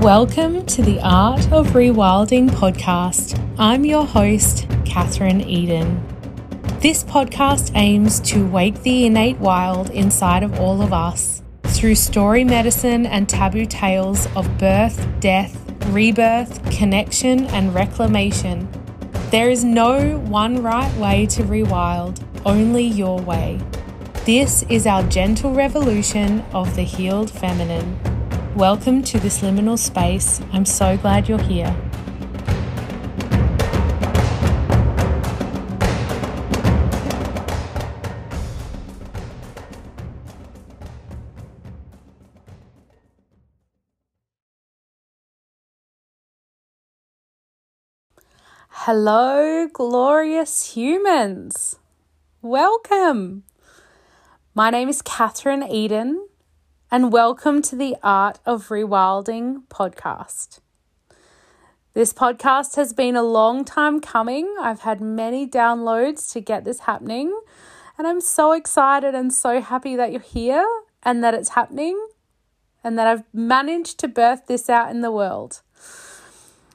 Welcome to the Art of Rewilding podcast. I'm your host, Katherine Eden. This podcast aims to wake the innate wild inside of all of us through story medicine and taboo tales of birth, death, rebirth, connection, and reclamation. There is no one right way to rewild, only your way. This is our gentle revolution of the healed feminine. Welcome to this liminal space. I'm so glad you're here. Hello, glorious humans. Welcome. My name is Katherine Eden, and welcome to the Art of Rewilding podcast. This podcast has been a long time coming. I've had many downloads to get this happening, and I'm so excited and so happy that you're here and that it's happening and that I've managed to birth this out in the world.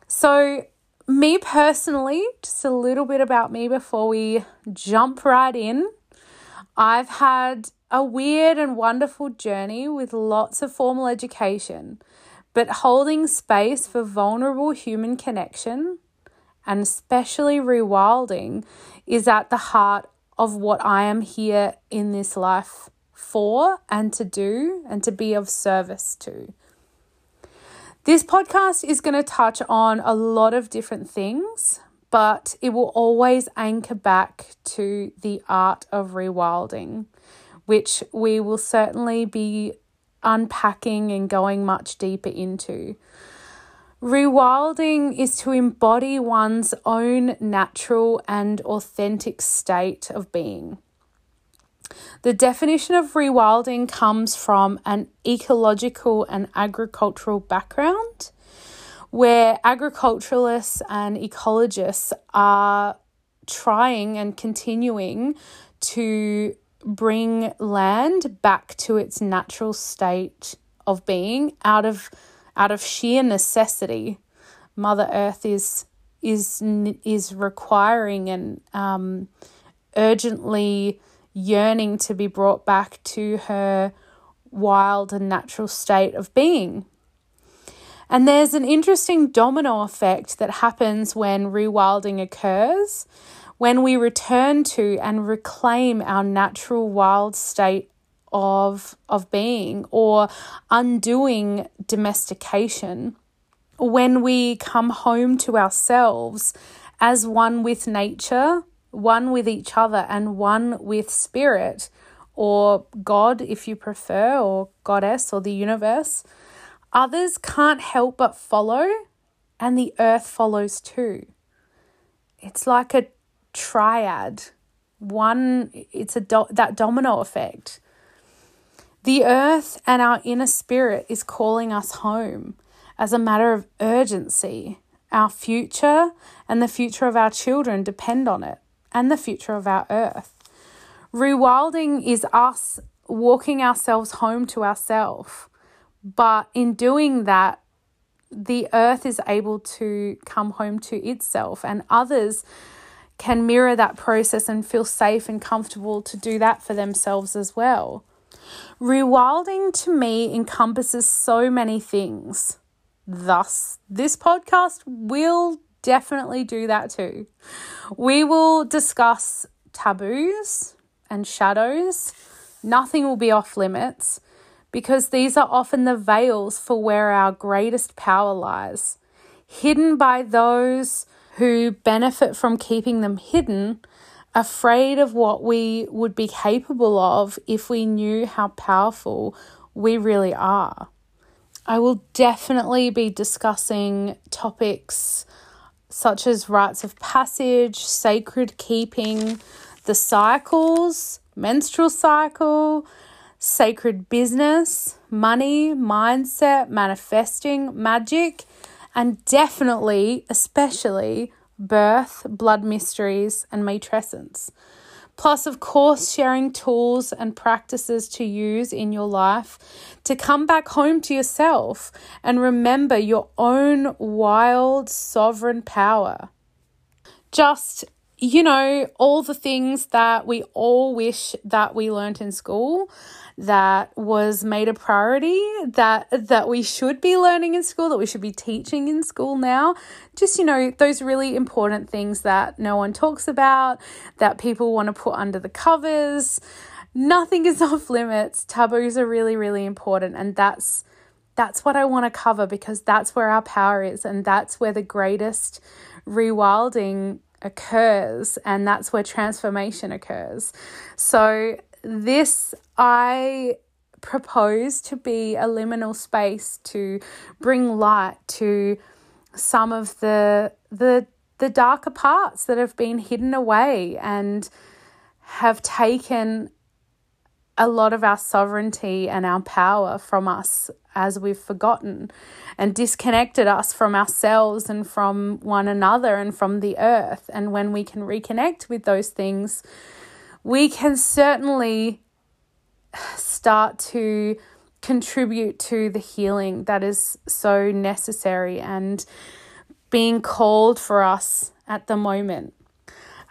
So, me personally, just a little bit about me before we jump right in. I've had a weird and wonderful journey with lots of formal education, but holding space for vulnerable human connection and especially rewilding is at the heart of what I am here in this life for and to do and to be of service to. This podcast is going to touch on a lot of different things, but it will always anchor back to the art of rewilding, which we will certainly be unpacking and going much deeper into. Rewilding is to embody one's own natural and authentic state of being. The definition of rewilding comes from an ecological and agricultural background where agriculturalists and ecologists are trying and continuing to bring land back to its natural state of being out of out of sheer necessity mother earth is is is requiring and um, urgently yearning to be brought back to her wild and natural state of being. And there's an interesting domino effect that happens when rewilding occurs, when we return to and reclaim our natural wild state of, of being or undoing domestication, when we come home to ourselves as one with nature one with each other and one with spirit or God, if you prefer, or goddess or the universe. Others can't help but follow, and the earth follows too. It's like a triad. One, it's a do- that domino effect. The earth and our inner spirit is calling us home as a matter of urgency. Our future and the future of our children depend on it and the future of our earth. Rewilding is us walking ourselves home to ourselves, but in doing that, the earth is able to come home to itself, and others can mirror that process and feel safe and comfortable to do that for themselves as well. Rewilding to me encompasses so many things. Thus, this podcast will definitely do that too. We will discuss taboos and shadows. Nothing will be off limits because these are often the veils for where our greatest power lies, hidden by those who benefit from keeping them hidden, afraid of what we would be capable of if we knew how powerful we really are. I will definitely be discussing topics such as rites of passage, sacred keeping, the cycles, menstrual cycle, sacred business, money, mindset, manifesting, magic, and definitely, especially, birth, blood mysteries, and matrescence. Plus, of course, sharing tools and practices to use in your life to come back home to yourself and remember your own wild, sovereign power. Just you know, all the things that we all wish that we learnt in school that was made a priority that that we should be learning in school that we should be teaching in school now. Just you know those really important things that no one talks about that people want to put under the covers. Nothing is off limits. Taboos are really really important and that's that's what I want to cover because that's where our power is and that's where the greatest rewilding occurs and that's where transformation occurs. So, this I propose to be a liminal space to bring light to some of the the the darker parts that have been hidden away and have taken a lot of our sovereignty and our power from us as we've forgotten and disconnected us from ourselves and from one another and from the earth. And when we can reconnect with those things, we can certainly start to contribute to the healing that is so necessary and being called for us at the moment.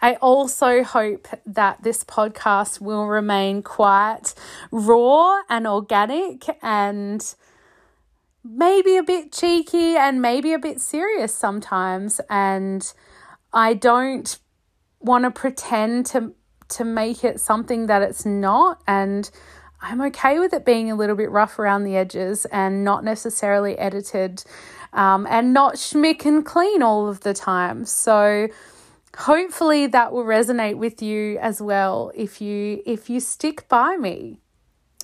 I also hope that this podcast will remain quite raw and organic and maybe a bit cheeky and maybe a bit serious sometimes. And I don't want to pretend to to make it something that it's not and I'm okay with it being a little bit rough around the edges and not necessarily edited um, and not schmick and clean all of the time. So hopefully that will resonate with you as well if you if you stick by me.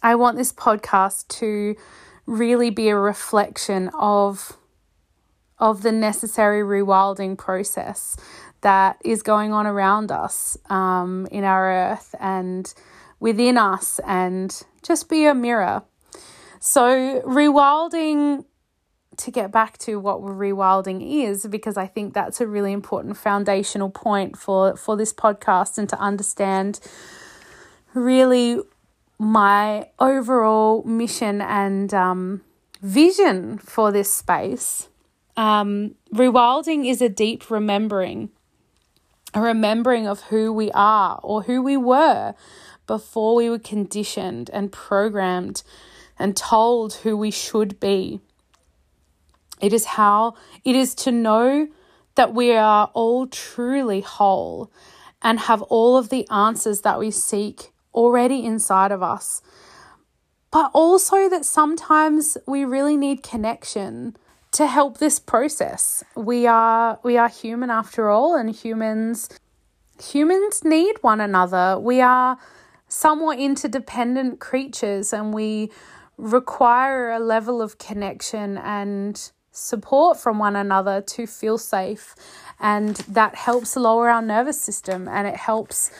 I want this podcast to really be a reflection of of the necessary rewilding process that is going on around us um, in our earth and within us and just be a mirror. So, rewilding to get back to what rewilding is because I think that's a really important foundational point for for this podcast and to understand really my overall mission and um, vision for this space. Um, rewilding is a deep remembering, a remembering of who we are or who we were before we were conditioned and programmed and told who we should be. It is how it is to know that we are all truly whole and have all of the answers that we seek already inside of us. But also that sometimes we really need connection to help this process. We are we are human after all and humans humans need one another. We are somewhat interdependent creatures and we require a level of connection and support from one another to feel safe. And that helps lower our nervous system and it helps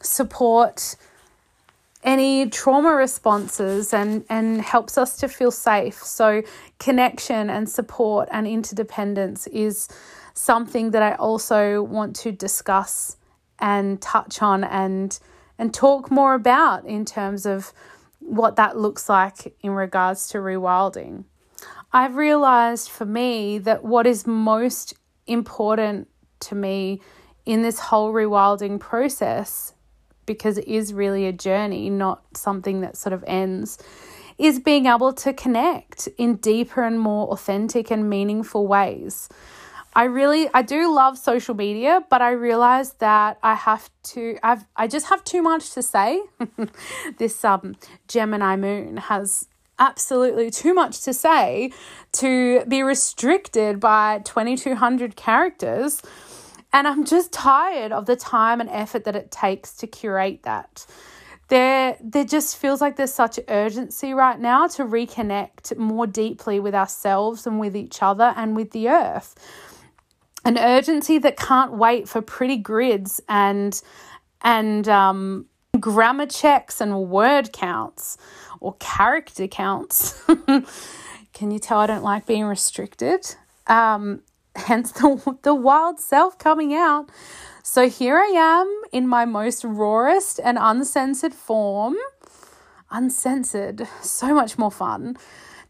support any trauma responses and, and helps us to feel safe. So, connection and support and interdependence is something that I also want to discuss and touch on and and talk more about in terms of what that looks like in regards to rewilding. I've realized for me that what is most important to me in this whole rewilding process, because it is really a journey, not something that sort of ends, is being able to connect in deeper and more authentic and meaningful ways. I really I do love social media, but I realize that I have to I've I just have too much to say. this um Gemini moon has absolutely too much to say to be restricted by 2200 characters. And I'm just tired of the time and effort that it takes to curate that. There, there just feels like there's such urgency right now to reconnect more deeply with ourselves and with each other and with the earth. An urgency that can't wait for pretty grids and and um, grammar checks and word counts or character counts. Can you tell I don't like being restricted? Um, hence the, the wild self coming out. So here I am in my most rawest and uncensored form. Uncensored, so much more fun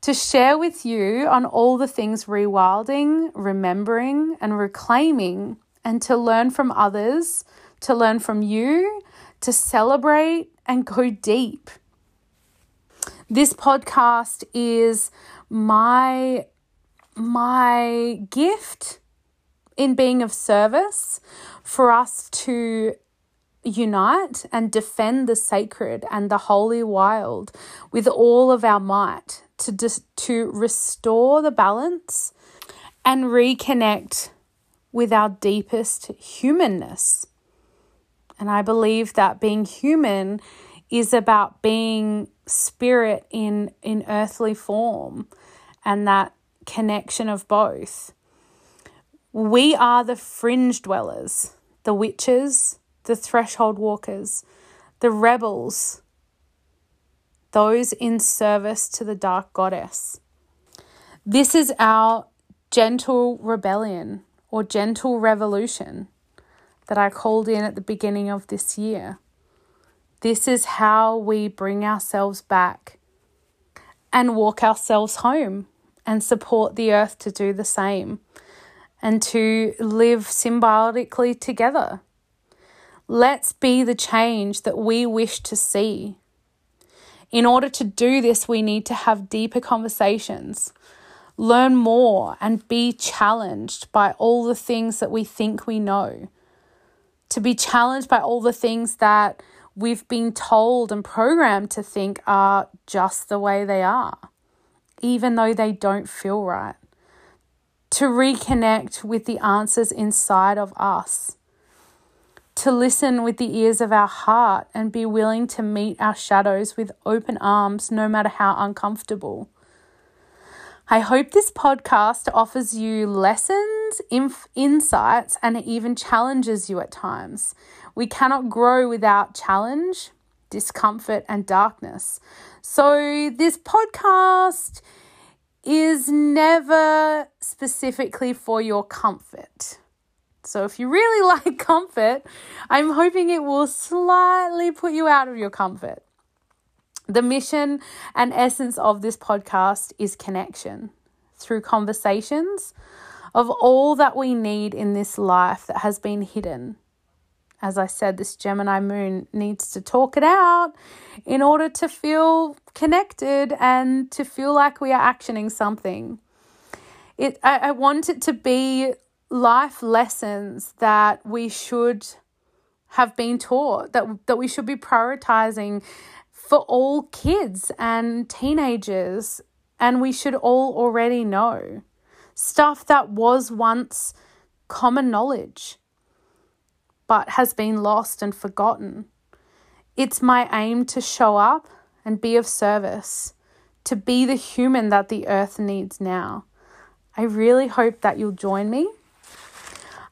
to share with you on all the things rewilding, remembering, and reclaiming, and to learn from others, to learn from you, to celebrate and go deep. This podcast is my my gift in being of service for us to unite and defend the sacred and the holy wild with all of our might to dis- to restore the balance and reconnect with our deepest humanness. And I believe that being human is about being spirit in in earthly form and that connection of both. We are the fringe dwellers, the witches, the threshold walkers, the rebels, those in service to the dark goddess. This is our gentle rebellion or gentle revolution that I called in at the beginning of this year. This is how we bring ourselves back and walk ourselves home and support the earth to do the same and to live symbiotically together. Let's be the change that we wish to see. In order to do this, we need to have deeper conversations, learn more, and be challenged by all the things that we think we know. To be challenged by all the things that we've been told and programmed to think are just the way they are, even though they don't feel right to reconnect with the answers inside of us, to listen with the ears of our heart and be willing to meet our shadows with open arms, no matter how uncomfortable. I hope this podcast offers you lessons, inf- insights, and it even challenges you at times. We cannot grow without challenge, discomfort, and darkness. So, this podcast is never specifically for your comfort. So, if you really like comfort, I'm hoping it will slightly put you out of your comfort. The mission and essence of this podcast is connection through conversations of all that we need in this life that has been hidden as I said, this Gemini moon needs to talk it out in order to feel connected and to feel like we are actioning something. It, I, I want it to be life lessons that we should have been taught, that, that we should be prioritizing for all kids and teenagers, and we should all already know. Stuff that was once common knowledge but has been lost and forgotten. It's my aim to show up and be of service, to be the human that the earth needs now. I really hope that you'll join me.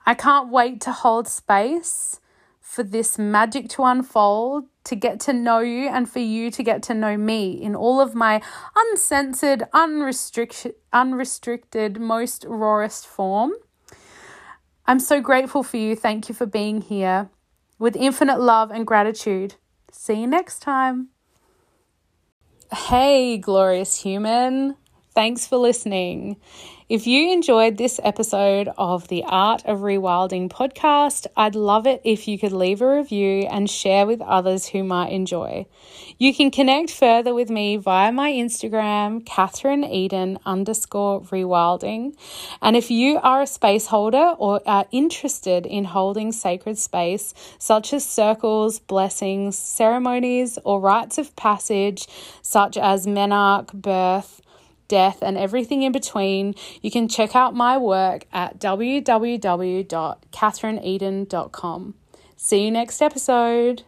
I can't wait to hold space for this magic to unfold, to get to know you, and for you to get to know me in all of my uncensored, unrestricted, unrestricted, most rawest form. I'm so grateful for you. Thank you for being here. With infinite love and gratitude. See you next time. Hey, glorious human. Thanks for listening. If you enjoyed this episode of the Art of Rewilding podcast, I'd love it if you could leave a review and share with others who might enjoy. You can connect further with me via my Instagram, Katherine Eden underscore rewilding. And if you are a space holder or are interested in holding sacred space, such as circles, blessings, ceremonies, or rites of passage, such as menarche, birth, death, and everything in between, you can check out my work at www.katherineeden.com. See you next episode.